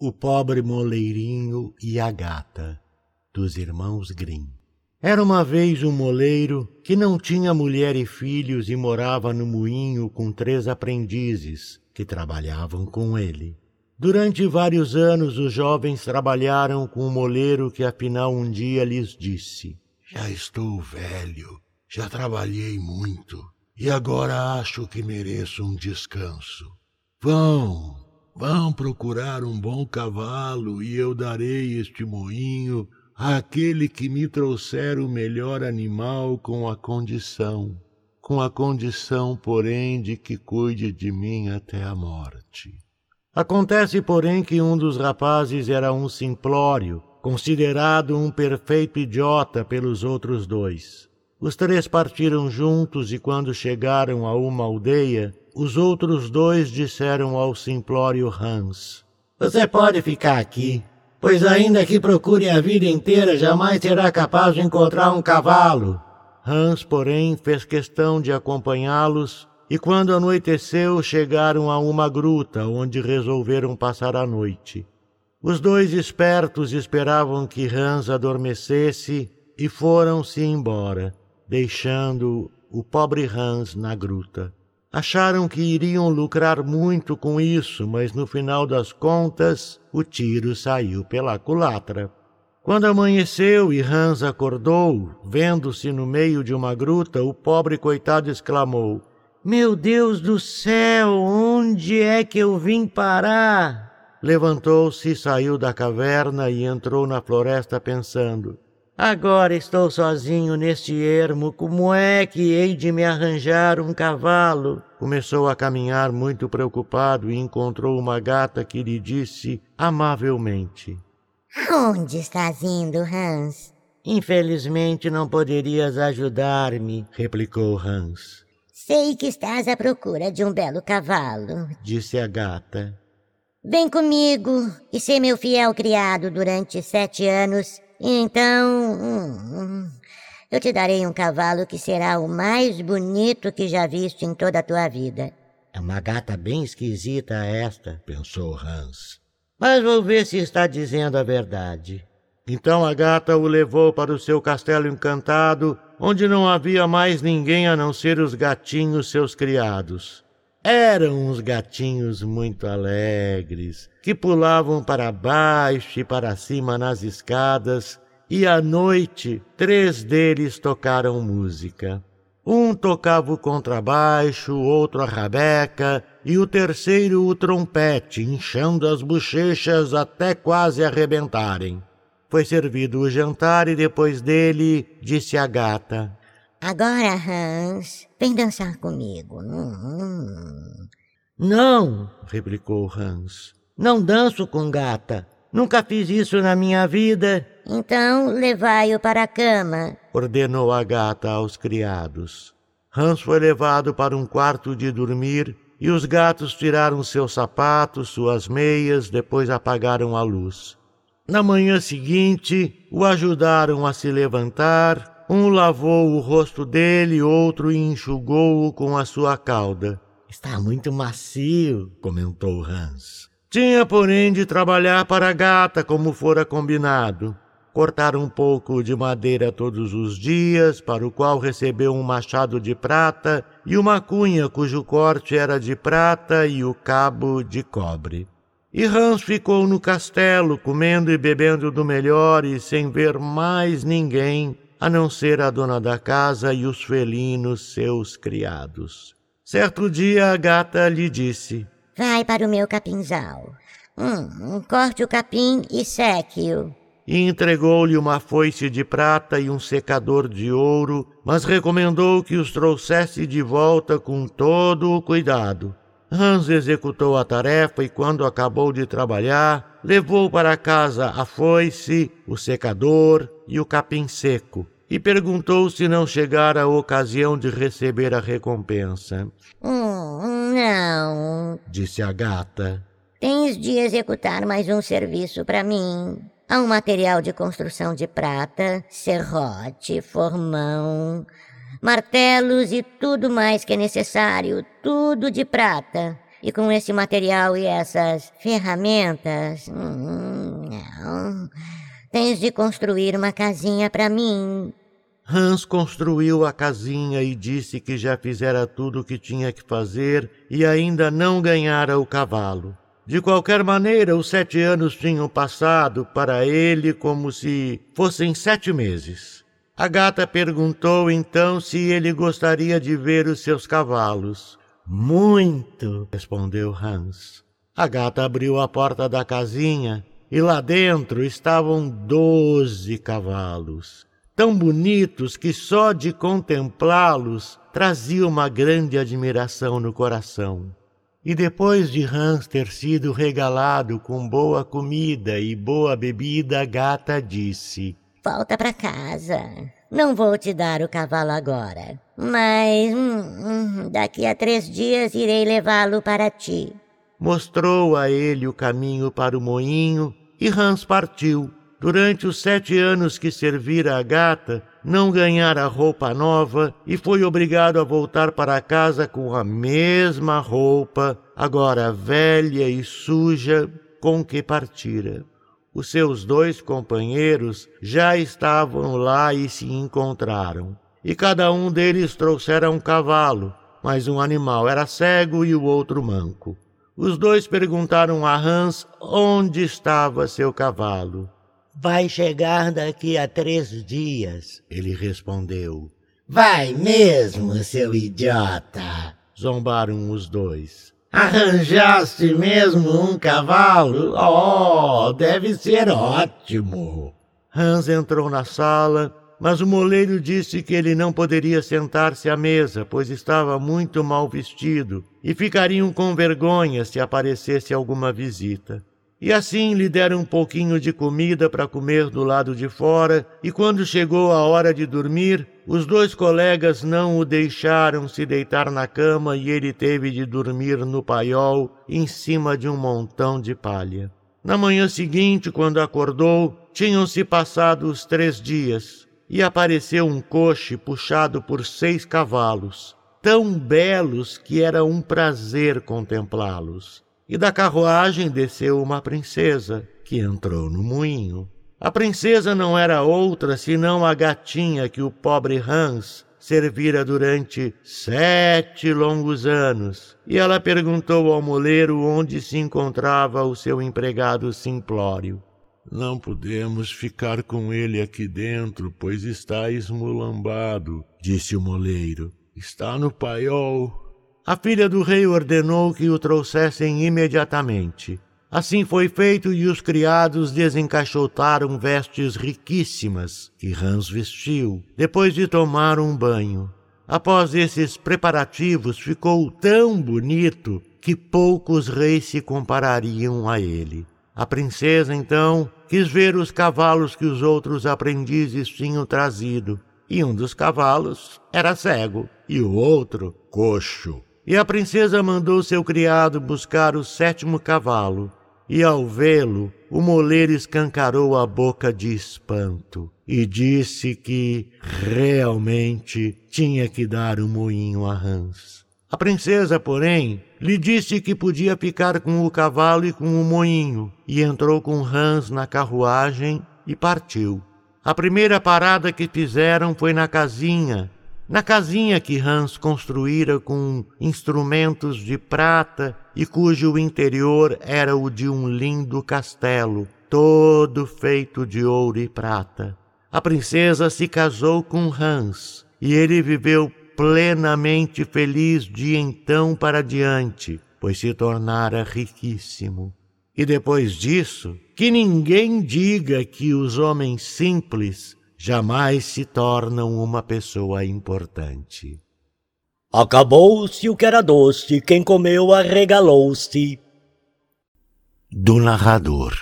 O pobre moleirinho e a gata, dos irmãos Grimm. Era uma vez um moleiro que não tinha mulher e filhos e morava no moinho com três aprendizes que trabalhavam com ele. Durante vários anos os jovens trabalharam com o moleiro que afinal um dia lhes disse: Já estou velho, já trabalhei muito e agora acho que mereço um descanso. Vão, Vão procurar um bom cavalo e eu darei este moinho àquele que me trouxer o melhor animal com a condição, com a condição, porém, de que cuide de mim até a morte. Acontece, porém, que um dos rapazes era um simplório, considerado um perfeito idiota pelos outros dois. Os três partiram juntos e, quando chegaram a uma aldeia, os outros dois disseram ao simplório Hans: Você pode ficar aqui, pois ainda que procure a vida inteira, jamais será capaz de encontrar um cavalo. Hans, porém, fez questão de acompanhá-los e quando anoiteceu chegaram a uma gruta onde resolveram passar a noite. Os dois espertos esperavam que Hans adormecesse e foram-se embora, deixando o pobre Hans na gruta. Acharam que iriam lucrar muito com isso, mas no final das contas o tiro saiu pela culatra. Quando amanheceu e Hans acordou, vendo-se no meio de uma gruta, o pobre coitado exclamou: Meu Deus do céu, onde é que eu vim parar? Levantou-se, saiu da caverna e entrou na floresta pensando: Agora estou sozinho neste ermo, como é que hei de me arranjar um cavalo? Começou a caminhar muito preocupado e encontrou uma gata que lhe disse amavelmente: Onde estás indo, Hans? Infelizmente não poderias ajudar-me, replicou Hans. Sei que estás à procura de um belo cavalo, disse a gata. Vem comigo e ser meu fiel criado durante sete anos então, hum, eu te darei um cavalo que será o mais bonito que já viste em toda a tua vida. É uma gata bem esquisita esta, pensou Hans. Mas vou ver se está dizendo a verdade. Então a gata o levou para o seu castelo encantado, onde não havia mais ninguém a não ser os gatinhos seus criados. Eram uns gatinhos muito alegres, que pulavam para baixo e para cima nas escadas, e à noite três deles tocaram música. Um tocava o contrabaixo, outro a rabeca e o terceiro o trompete, inchando as bochechas até quase arrebentarem. Foi servido o jantar e depois dele disse a gata: Agora, Hans, vem dançar comigo. Hum. Não, replicou Hans. Não danço com gata. Nunca fiz isso na minha vida. Então levai-o para a cama, ordenou a gata aos criados. Hans foi levado para um quarto de dormir e os gatos tiraram seus sapatos, suas meias, depois apagaram a luz. Na manhã seguinte, o ajudaram a se levantar um lavou o rosto dele, outro enxugou-o com a sua cauda. Está muito macio, comentou Hans. Tinha, porém, de trabalhar para a gata, como fora combinado. Cortar um pouco de madeira todos os dias, para o qual recebeu um machado de prata e uma cunha cujo corte era de prata e o cabo de cobre. E Hans ficou no castelo, comendo e bebendo do melhor e sem ver mais ninguém, a não ser a dona da casa e os felinos seus criados. Certo dia a gata lhe disse: Vai para o meu capinzal. Hum, corte o capim e seque-o. E entregou-lhe uma foice de prata e um secador de ouro, mas recomendou que os trouxesse de volta com todo o cuidado. Hans executou a tarefa e, quando acabou de trabalhar, levou para casa a foice, o secador e o capim seco, e perguntou se não chegara a ocasião de receber a recompensa. Hum, não, disse a gata. Tens de executar mais um serviço para mim. Há um material de construção de prata, serrote, formão, martelos e tudo mais que é necessário, tudo de prata. E com esse material e essas ferramentas, hum, não. Tens de construir uma casinha para mim. Hans construiu a casinha e disse que já fizera tudo o que tinha que fazer e ainda não ganhara o cavalo. De qualquer maneira, os sete anos tinham passado para ele como se fossem sete meses. A gata perguntou então se ele gostaria de ver os seus cavalos. Muito, respondeu Hans. A gata abriu a porta da casinha e lá dentro estavam doze cavalos tão bonitos que só de contemplá-los trazia uma grande admiração no coração. E depois de Hans ter sido regalado com boa comida e boa bebida, a gata disse: Volta para casa. Não vou te dar o cavalo agora, mas hum, hum, daqui a três dias irei levá-lo para ti. Mostrou a ele o caminho para o moinho e Hans partiu Durante os sete anos que servira a gata, não ganhara roupa nova e foi obrigado a voltar para casa com a mesma roupa, agora velha e suja, com que partira. Os seus dois companheiros já estavam lá e se encontraram. E cada um deles trouxera um cavalo, mas um animal era cego e o outro manco. Os dois perguntaram a Hans onde estava seu cavalo. Vai chegar daqui a três dias, ele respondeu. Vai mesmo, seu idiota! Zombaram os dois. Arranjaste mesmo um cavalo? Oh, deve ser ótimo! Hans entrou na sala, mas o moleiro disse que ele não poderia sentar-se à mesa, pois estava muito mal vestido e ficariam com vergonha se aparecesse alguma visita. E assim lhe deram um pouquinho de comida para comer do lado de fora, e quando chegou a hora de dormir, os dois colegas não o deixaram se deitar na cama e ele teve de dormir no paiol em cima de um montão de palha. Na manhã seguinte, quando acordou, tinham-se passado os três dias e apareceu um coche puxado por seis cavalos, tão belos que era um prazer contemplá-los e da carruagem desceu uma princesa, que entrou no moinho. A princesa não era outra senão a gatinha que o pobre Hans servira durante sete longos anos, e ela perguntou ao moleiro onde se encontrava o seu empregado simplório. Não podemos ficar com ele aqui dentro, pois está esmulambado, disse o moleiro. Está no paiol a filha do rei ordenou que o trouxessem imediatamente. Assim foi feito e os criados desencaixotaram vestes riquíssimas que Hans vestiu, depois de tomar um banho. Após esses preparativos, ficou tão bonito que poucos reis se comparariam a ele. A princesa, então, quis ver os cavalos que os outros aprendizes tinham trazido, e um dos cavalos era cego e o outro coxo. E a princesa mandou seu criado buscar o sétimo cavalo, e ao vê-lo, o moleiro escancarou a boca de espanto e disse que realmente tinha que dar o um moinho a Hans. A princesa, porém, lhe disse que podia ficar com o cavalo e com o moinho, e entrou com Hans na carruagem e partiu. A primeira parada que fizeram foi na casinha na casinha que Hans construíra com instrumentos de prata e cujo interior era o de um lindo castelo, todo feito de ouro e prata. A princesa se casou com Hans e ele viveu plenamente feliz de então para diante, pois se tornara riquíssimo. E depois disso, que ninguém diga que os homens simples jamais se tornam uma pessoa importante. Acabou-se o que era doce, quem comeu arregalou-se. Do narrador.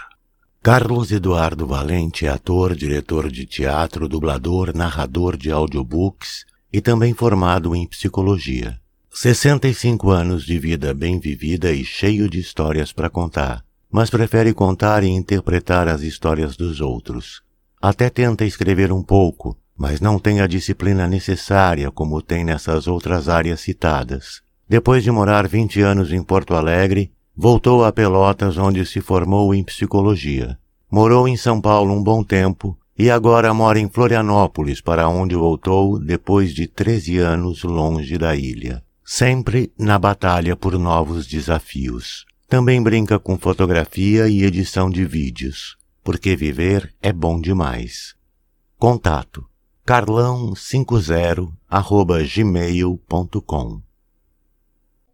Carlos Eduardo Valente é ator, diretor de teatro, dublador, narrador de audiobooks e também formado em psicologia. 65 anos de vida bem vivida e cheio de histórias para contar, mas prefere contar e interpretar as histórias dos outros. Até tenta escrever um pouco, mas não tem a disciplina necessária como tem nessas outras áreas citadas. Depois de morar 20 anos em Porto Alegre, voltou a Pelotas, onde se formou em psicologia. Morou em São Paulo um bom tempo e agora mora em Florianópolis, para onde voltou depois de 13 anos longe da ilha. Sempre na batalha por novos desafios. Também brinca com fotografia e edição de vídeos, porque viver é bom demais. Contato carlão50 arroba gmail.com